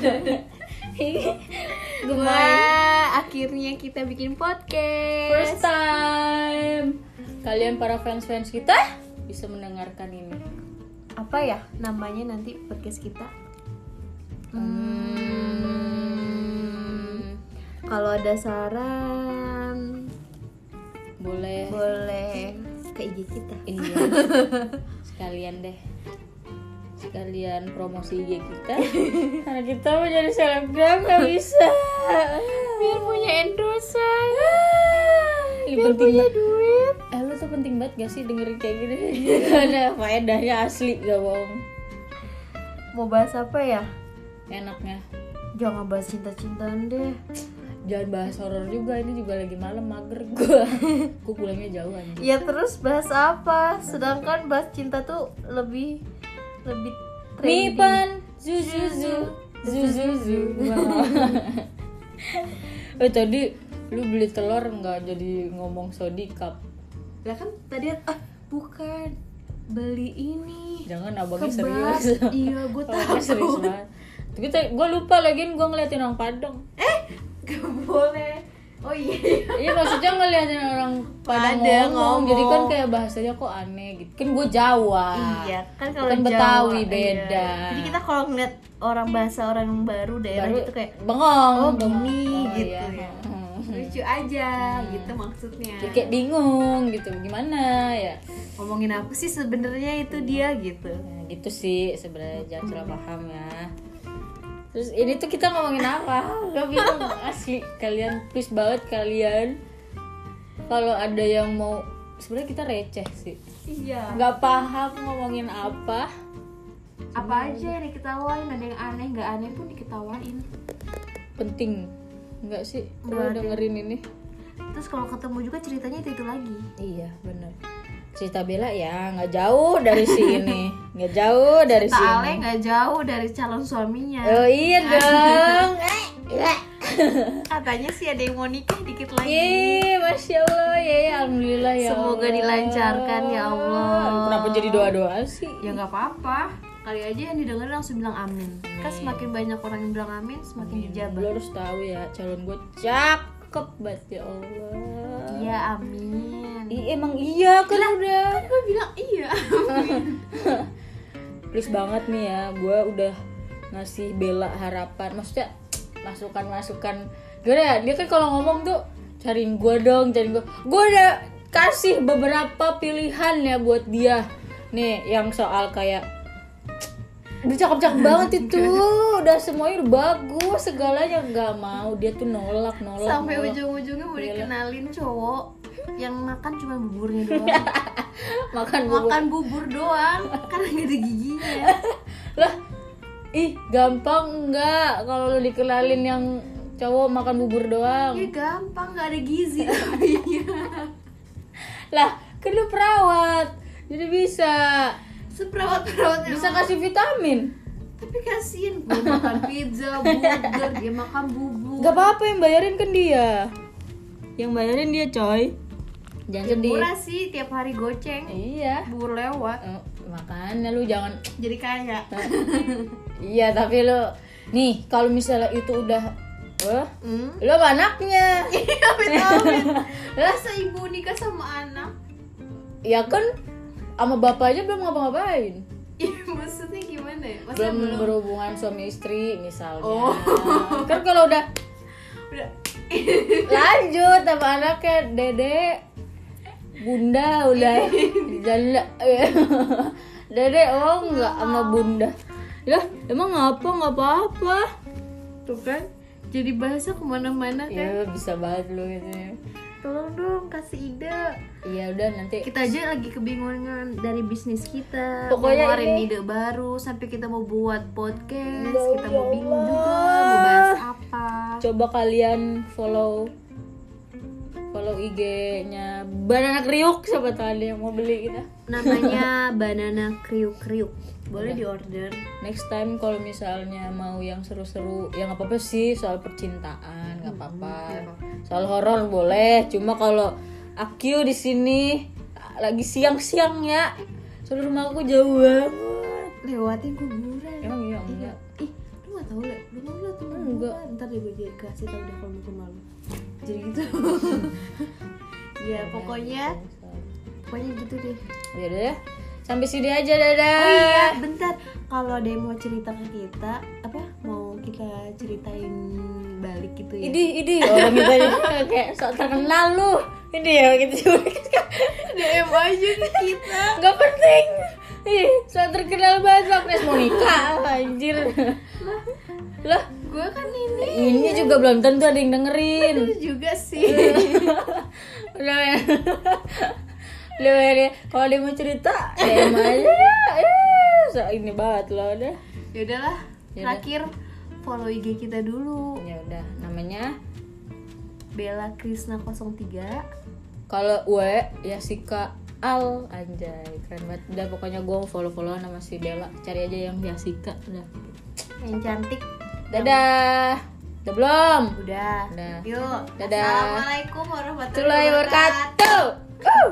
Wah, akhirnya kita bikin podcast. First time. Kalian para fans-fans kita bisa mendengarkan ini. Apa ya namanya nanti podcast kita? Hmm, Kalau ada saran boleh. boleh ke IG kita. Iya. Sekalian deh. Sekalian promosi IG kita. Karena kita mau jadi selebgram nggak bisa. Biar punya endorsan. Ini Biar penting punya duit. Eh lu tuh penting banget gak sih dengerin kayak gini? Ada faedahnya asli gak bohong. Mau bahas apa ya? Enaknya. Jangan bahas cinta-cintaan deh. Jangan bahas horor juga ini juga lagi malam mager gua. gua pulangnya jauh anjing. Ya terus bahas apa? Sedangkan bahas cinta tuh lebih lebih trending. Mipan zuzuzu zuzuzu. eh tadi lu beli telur nggak jadi ngomong sodikap Lah kan tadi ah bukan beli ini. jangan abangnya Kebas. serius Iya, gue abangnya serius tahu. banget tapi gue lupa lagi gue ngeliatin orang Padang Gak boleh. Oh iya. iya maksudnya ngeliatin orang Padang ngomong, ngomong. jadi kan kayak bahasanya kok aneh gitu kan gue Jawa Iya, kan kalau Jawa, Betawi iya. beda Jadi kita kalau ngeliat orang bahasa orang yang baru daerah Baru gitu kayak bengong oh gini Oh, gitu iya. ya. Hmm. Lucu aja gitu maksudnya. Jadi kayak bingung gitu gimana ya Ngomongin apa sih sebenarnya itu dia gitu. Nah, gitu sih sebenarnya jangan salah paham ya terus ini tuh kita ngomongin apa? Gak bingung. Asli kalian please banget kalian. Kalau ada yang mau sebenarnya kita receh sih. Iya. nggak paham ngomongin apa. Apa aja yang diketawain, ada yang aneh, nggak aneh pun diketawain. penting. Nggak sih? Kalau dengerin ini. Terus kalau ketemu juga ceritanya itu itu lagi. iya bener. Cerita Bella ya nggak jauh dari sini nggak jauh dari Ale sini nggak jauh dari calon suaminya. oh iya dong Katanya sih ada yang mau nikah dikit lagi. Yeay, masya Allah ya, alhamdulillah ya. Semoga Allah. dilancarkan, ya Allah. Kenapa jadi doa doa sih? Ya nggak apa-apa. Kali aja yang didengar langsung bilang amin. Kan semakin banyak orang yang bilang amin, semakin Lo dijabah. harus tahu ya, calon gue cakep banget ya Allah. Iya, amin. Ih, emang iya kan udah. Gue bilang iya. Please banget nih ya, gue udah ngasih bela harapan. Maksudnya masukan-masukan. Gimana ya? Dia kan kalau ngomong tuh cariin gue dong, cariin gue. Gue udah kasih beberapa pilihan ya buat dia. Nih, yang soal kayak udah cakep-cakep banget itu udah semuanya udah bagus segalanya nggak mau dia tuh nolak nolak Sampai ujung-ujungnya mau dikenalin cowok yang makan cuma buburnya doang. makan bubur. makan bubur doang karena nggak ada giginya. lah ih gampang nggak kalau lu dikenalin yang cowok makan bubur doang Ya gampang nggak ada gizi. Iya. lah kan lu perawat jadi bisa Seperawat-perawat yang bisa kasih vitamin tapi kasihan gue makan pizza, burger, dia makan bubur. nggak apa-apa yang bayarin kan dia yang bayarin dia coy jangan Ya, sedih. murah sih tiap hari goceng. Iya. Bubur lewat Eh, makanya lu jangan jadi kaya. Iya tapi lu nih kalau misalnya itu udah wah hmm? lu sama anaknya. Iya, amit Masa ibu nikah sama anak? Ya kan sama bapaknya belum ngapa-ngapain. Iya maksudnya gimana ya? Masa belum? berhubungan suami istri misalnya. Oh. kan kalau udah udah. Lanjut sama anaknya dede bunda udah jalan dede oh nggak sama bunda. Ya emang ngapa nggak apa-apa. Tuh kan jadi bahasa ke mana-mana kan. ya bisa banget lu gitu ya. tolong dong kasih ide. Iya udah nanti kita aja lagi kebingungan dari bisnis kita. Pokoknya ngeluarin ini- ide baru sampai kita mau buat podcast kita mau bingung juga mau bahas apa. Coba kalian follow follow IG-nya Banana Kriuk siapa tahu ada yang mau beli kita. Namanya banana kriuk kriuk. Boleh diorder. Next time kalau misalnya mau yang seru-seru ya nggak apa-apa sih soal percintaan nggak apa-apa. soal horor boleh cuma kalau aku di sini lagi siang-siang ya soalnya rumah aku jauh banget. Lewatin kuburan gue ntar deh gue jadi kasih tau deh kalau mau ke malu. Jadi gitu. Ya pokoknya pokoknya gitu deh. Ya udah ya sampai sini aja dadah. Oh iya bentar. Kalau ada yang mau cerita ke kita apa? Mau kita ceritain balik gitu ya? Idi, idi. Orang kita kayak sok terkenal lu. Ini ya gitu. DM aja ke kita. Gak penting. Ih, sok terkenal banget Agnes Monica anjir. Lah, gue kan ini ini juga belum tentu ada yang dengerin. Bener juga sih Udah ya. Lu ya, kalau dia mau cerita, aja. Eh, so ini banget loh udah. ya udahlah terakhir follow IG kita dulu Ya udah, namanya Bella Krisna 03 kalau W ya Sika Al anjay keren banget. Udah pokoknya gue follow followan sama si Bella. Cari aja yang Yasika udah. Yang cantik. Dadah. Udah belum? Udah. Udah. yuk. Dadah. assalamualaikum warahmatullahi wabarakatuh. Uh.